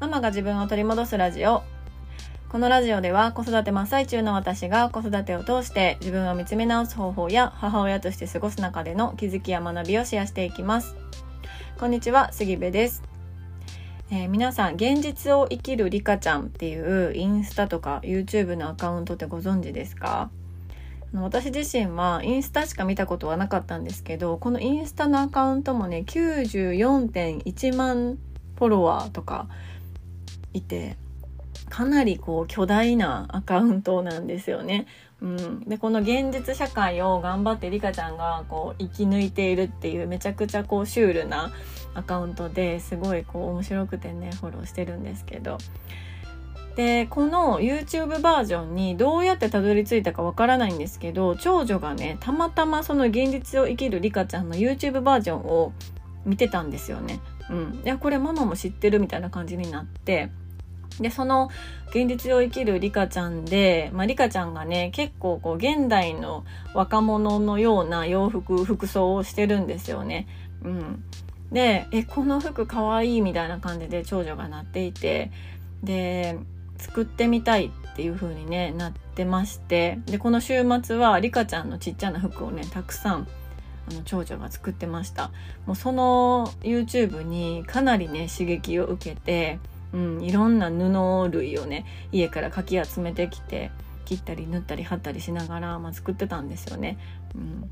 ママが自分を取り戻すラジオ。このラジオでは子育て真っ最中の私が子育てを通して自分を見つめ直す方法や母親として過ごす中での気づきや学びをシェアしていきます。こんにちは杉部です、えー、皆さん現実を生きるリカちゃんっていうインスタとか YouTube のアカウントってご存知ですか？私自身はインスタしか見たことはなかったんですけどこのインスタのアカウントもね94.1万フォロワーとかいてかなりこう巨大なアカウントなんですよね。うん、でこの現実社会を頑張ってリカちゃんがこう生き抜いているっていうめちゃくちゃこうシュールなアカウントですごいこう面白くてねフォローしてるんですけどでこの YouTube バージョンにどうやってたどり着いたかわからないんですけど長女がねたまたまその現実を生きるリカちゃんの YouTube バージョンを見てたんですよね。うん、いやこれママも知ってるみたいな感じになって。でその現実を生きるリカちゃんで、まあ、リカちゃんがね結構こう現代の若者のような洋服服装をしてるんですよね。うん、でえこの服かわいいみたいな感じで長女がなっていてで作ってみたいっていう風にねなってまして。でこの週末はリカちゃんのちっちゃな服をねたくさんあの長女が作ってましたもうその YouTube にかなりね刺激を受けて、うん、いろんな布類をね家からかき集めてきて切ったり縫ったり貼ったりしながら、まあ、作ってたんですよね。うん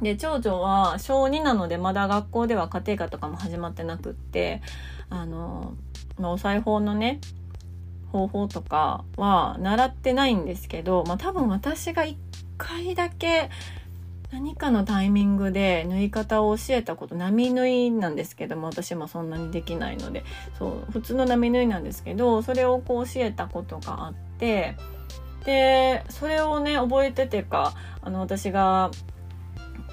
で長女は小2なのでまだ学校では家庭科とかも始まってなくってあの、まあ、お裁縫のね方法とかは習ってないんですけど、まあ、多分私が1回だけ何かのタイミングで縫い方を教えたこと波縫いなんですけども私もそんなにできないので。そう普通の波縫いなんですけどそれをこう教えたことがあってでそれをね覚えててかあの私が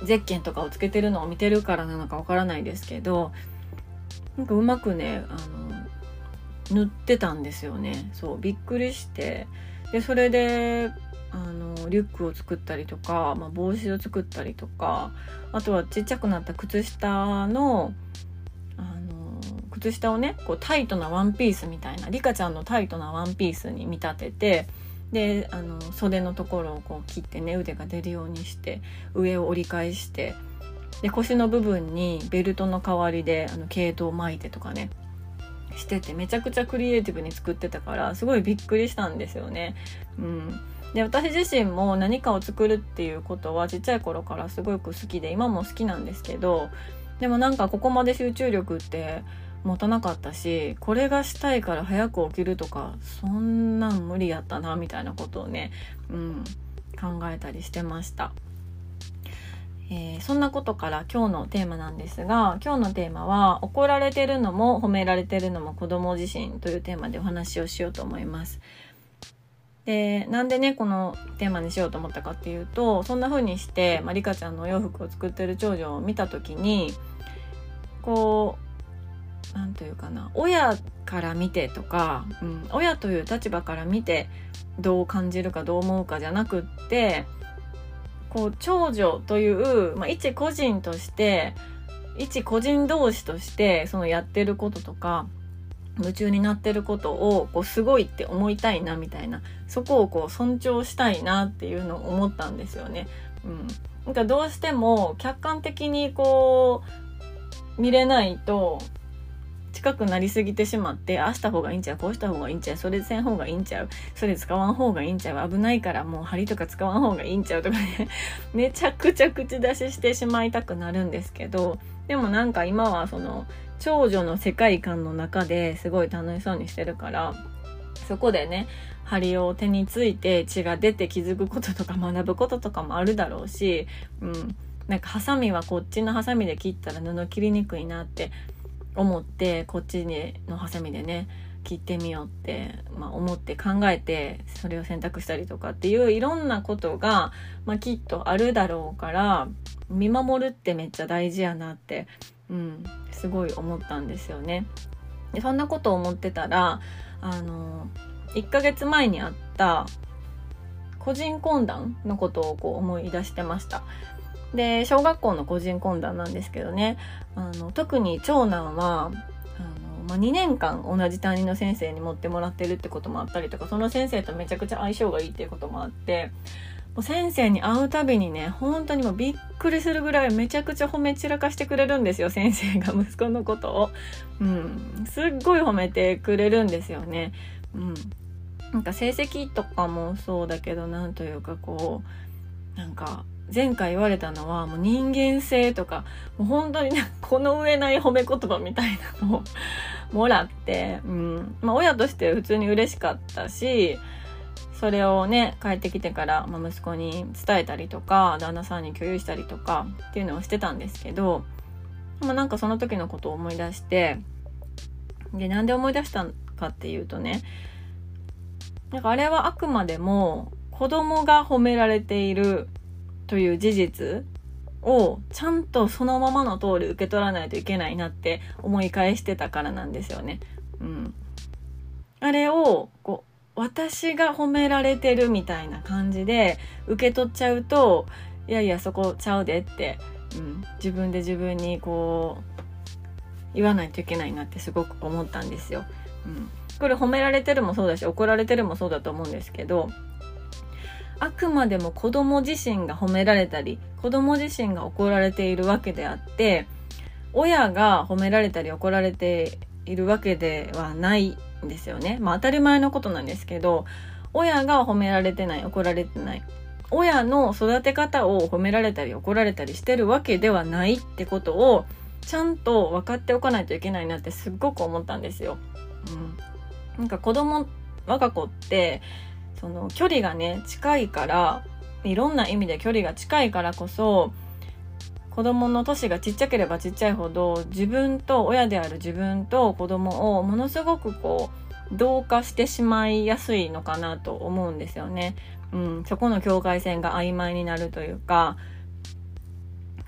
ゼッケンとかをつけてるのを見てるからなのかわからないですけどなんかうまくねあの塗ってたんですよね。そうびっくりして。でそれであのリュックを作ったりとか、まあ、帽子を作ったりとかあとはちっちゃくなった靴下のあの靴下をねこうタイトなワンピースみたいなリカちゃんのタイトなワンピースに見立ててであの袖のところをこう切ってね腕が出るようにして上を折り返してで腰の部分にベルトの代わりであの毛糸を巻いてとかねしててめちゃくちゃクリエイティブに作ってたからすごいびっくりしたんですよね。うんで私自身も何かを作るっていうことはちっちゃい頃からすごく好きで今も好きなんですけどでもなんかここまで集中力って持たなかったしこれがしたいから早く起きるとかそんなん無理やったなみたいなことをね、うん、考えたりしてました。えー、そんなことから今日のテーマなんですが今日のテーマは怒られてるのも褒められてるのも子供自身というテーマでお話をしようと思います。でなんでねこのテーマにしようと思ったかっていうとそんな風にして、まあ、リカちゃんのお洋服を作ってる長女を見た時にこう何というかな親から見てとか、うん、親という立場から見てどう感じるかどう思うかじゃなくってこう長女という、まあ、一個人として一個人同士としてそのやってることとか夢中になってることをこうすごいって思いたいなみたいなそこをこう尊重したいなっていうのを思ったんですよね。うん、なんかどうしても客観的にこう見れないと近くなりすぎてしまってあした方がいいんちゃうこうした方がいいんちゃうそれせん方がいいんちゃうそれ使わん方がいいんちゃう危ないからもう針とか使わん方がいいんちゃうとかね めちゃくちゃ口出ししてしまいたくなるんですけどでもなんか今はその長女の世界観の中ですごい楽しそうにしてるからそこでね針を手について血が出て気づくこととか学ぶこととかもあるだろうし、うん、なんかハサミはこっちのハサミで切ったら布切りにくいなって思ってこっちのハサミでね切ってみようって、まあ、思って考えてそれを選択したりとかっていういろんなことが、まあ、きっとあるだろうから見守るってめっちゃ大事やなってうん、すごい思ったんですよね。でそんなことを思ってたらあの1ヶ月前にあった個人懇談のことをこう思い出してました。で小学校の個人懇談なんですけどねあの特に長男はあのまあ、2年間同じ担任の先生に持ってもらってるってこともあったりとかその先生とめちゃくちゃ相性がいいっていうこともあってもう先生に会うたびにね本当にもうびっくりするぐらいめちゃくちゃ褒め散らかしてくれるんですよ先生が息子のことを。うん、すっごい褒めてくれるんですよね。うん、なんか成績とかもそうだけどなんというかこうなんか前回言われたのはもう人間性とかもう本当にねこの上ない褒め言葉みたいなのをもらって、うん。まあ、親として普通に嬉しかったしそれをね帰ってきてから、まあ、息子に伝えたりとか旦那さんに共有したりとかっていうのをしてたんですけど、まあ、なんかその時のことを思い出してでなんで思い出したかっていうとねなんかあれはあくまでも子供が褒められているという事実をちゃんとそのままの通り受け取らないといけないなって思い返してたからなんですよね。うん。あれを、こう、私が褒められてるみたいな感じで受け取っちゃうと、いやいやそこちゃうでって、うん、自分で自分にこう、言わないといけないなってすごく思ったんですよ。うん。これ褒められてるもそうだし怒られてるもそうだと思うんですけどあくまでも子供自身が褒められたり子供自身が怒られているわけであって親が褒められたり怒られているわけではないんですよね。まあ当たり前のことなんですけど親が褒められてない怒られてない親の育て方を褒められたり怒られたりしてるわけではないってことをちゃんと分かっておかないといけないなってすっごく思ったんですよ。うん、なんか子供我が子ってその距離がね近いからいろんな意味で距離が近いからこそ子供の年がちっちゃければちっちゃいほど自分と親である自分と子供をものすごくこう同化してしまいやすいのかなと思うんですよね。うん、そこの境界線が曖昧になるというか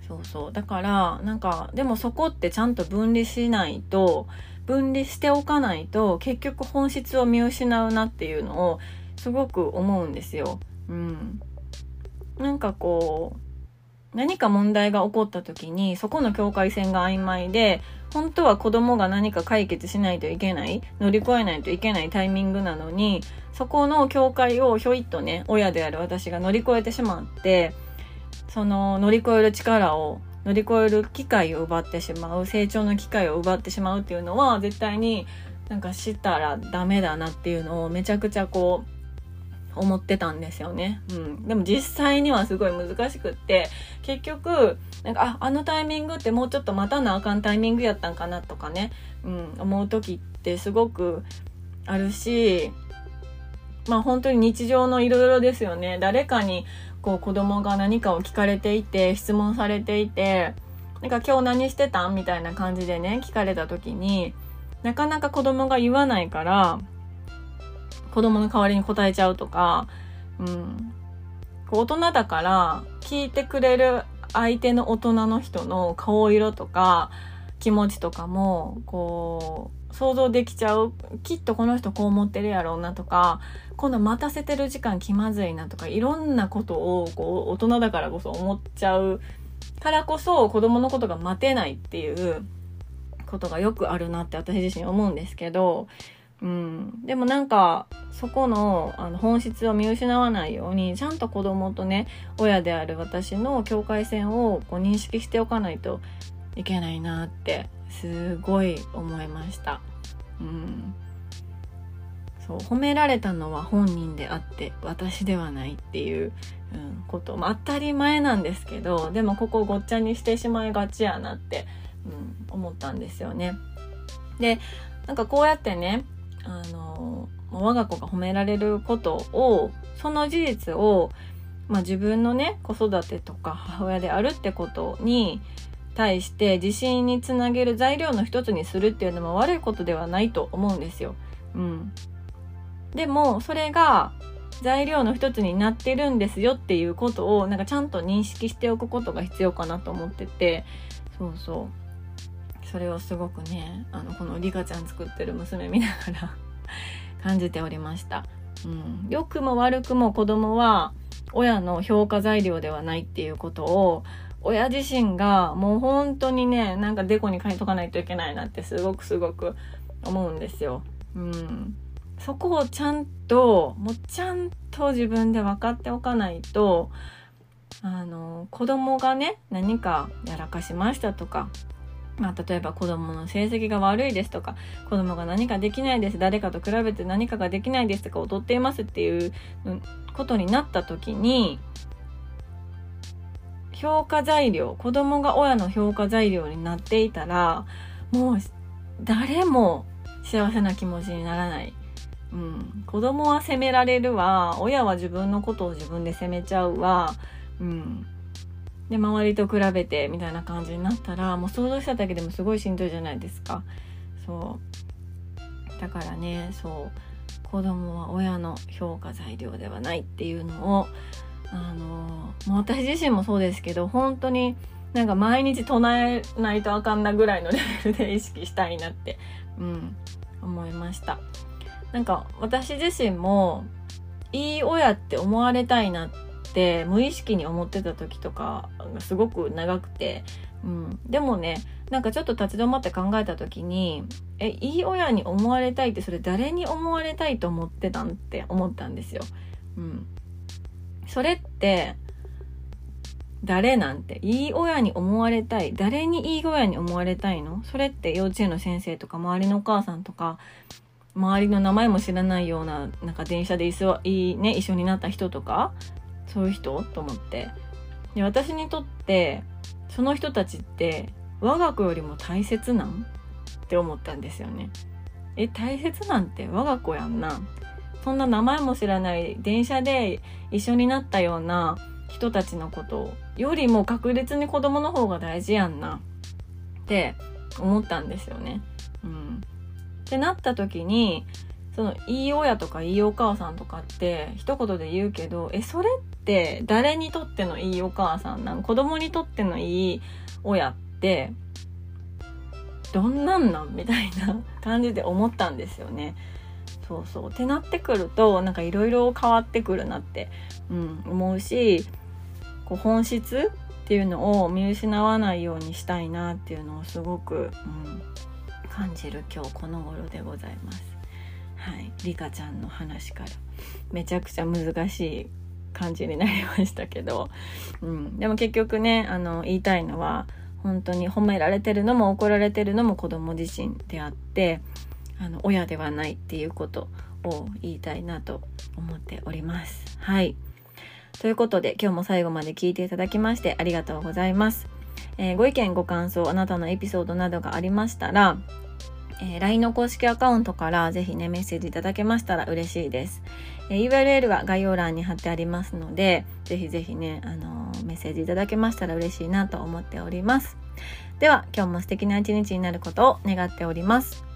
そうそうだからなんかでもそこってちゃんと分離しないと分離しておかないと結局本質を見失うなっていうのをすごく思うんですよ。うん。なんかこう、何か問題が起こった時にそこの境界線が曖昧で本当は子供が何か解決しないといけない乗り越えないといけないタイミングなのにそこの境界をひょいっとね親である私が乗り越えてしまってその乗り越える力を乗り越える機会を奪ってしまう成長の機会を奪ってしまうっていうのは絶対になんかしたらダメだなっていうのをめちゃくちゃこう思ってたんですよね。うん。でも実際にはすごい難しくって、結局、なんか、あ、あのタイミングってもうちょっと待たなあかんタイミングやったんかなとかね、うん、思う時ってすごくあるし、まあ本当に日常のいろいろですよね。誰かにこう子供が何かを聞かれていて、質問されていて、なんか今日何してたん？みたいな感じでね、聞かれた時に、なかなか子供が言わないから、子供の代わりに答えちゃうとか、うん。大人だから聞いてくれる相手の大人の人の顔色とか気持ちとかもこう想像できちゃうきっとこの人こう思ってるやろうなとか今度待たせてる時間気まずいなとかいろんなことをこう大人だからこそ思っちゃうからこそ子供のことが待てないっていうことがよくあるなって私自身思うんですけどうん、でもなんかそこのあの本質を見失わないようにちゃんと子供とね親である私の境界線をこう認識しておかないといけないなってすごい思いました。うんそう褒められたのは本人であって私ではないっていう、うん、こと、まあ、当たり前なんですけどでもここごっちゃにしてしまいがちやなって、うん、思ったんですよね。でなんかこうやってねあの我が子が褒められることをその事実を、まあ、自分のね子育てとか母親であるってことに対して自信につなげる材料の一つにするっていうのも悪いことではないと思うんですよ。うん、でもそれが材料の一つになってるんですよっていうことをなんかちゃんと認識しておくことが必要かなと思ってて。そうそう。それをすごくねあのこのリカちゃん作ってる娘見ながら 感じておりました。うん、良くも悪くも子供は親の評価材料ではないっていうことを親自身がもう本当にねなんかデコに書いとかないといけないなってすごくすごく思うんですよ。うん。そこをちゃんと、もうちゃんと自分で分かっておかないと、あの、子供がね、何かやらかしましたとか、まあ、例えば子供の成績が悪いですとか、子供が何かできないです、誰かと比べて何かができないですとか、劣っていますっていうことになった時に、評価材料、子供が親の評価材料になっていたら、もう誰も幸せな気持ちにならない。うん。子供は責められるわ。親は自分のことを自分で責めちゃうわ。うん。で周りと比べてみたいな感じになったらもう想像しただけでもすごいしんどいじゃないですか。そう。だからねそう。子供は親の評価材料ではないっていうのをあのもう私自身もそうですけど本当になんか毎日唱えないとあかんなぐらいのレベルで意識したいなってうん思いました。なんか私自身もいい親って思われたいなってって無意識に思ってた時とかがすごく長くて、うん、でもねなんかちょっと立ち止まって考えた時にえいい親に思われたいってそれ誰に思われたいと思ってたんって思ったんですよ。うん、それって誰なんていい親に思われたい誰にいい親に思われたいの？それって幼稚園の先生とか周りのお母さんとか周りの名前も知らないようななんか電車でいいね一緒になった人とかそういう人？と思って。で私にとってその人たちって我が子よりも大切なん？って思ったんですよね。え大切なんて我が子やんな。そんな名前も知らない電車で一緒になったような人たちのことよりも確実に子供の方が大事やんな。って思ったんですよね。うん、ってなった時にそのいい親とかいいお母さんとかって一言で言うけどえそれって誰にとってのいいお母さんなん？子供にとってのいい親ってどんなんなん？みたいな 感じで思ったんですよね。そうそうってなってくるとなんかいろいろ変わってくるなって、うん、思うしこう本質っていうのを見失わないようにしたいなっていうのをすごく、うん、感じる今日この頃でございます。はい、リカちゃんの話からめちゃくちゃ難しい感じになりましたけど、うん、でも結局ねあの言いたいのは本当に褒められてるのも怒られてるのも子供自身であってあの親ではないっていうことを言いたいなと思っております。はい。ということで今日も最後まで聞いていただきましてありがとうございます。えー、ご意見ご感想あなたのエピソードなどがありましたらえー、LINE の公式アカウントからぜひね、メッセージいただけましたら嬉しいです。えー、URL は概要欄に貼ってありますので、ぜひぜひね、あのー、メッセージいただけましたら嬉しいなと思っております。では、今日も素敵な一日になることを願っております。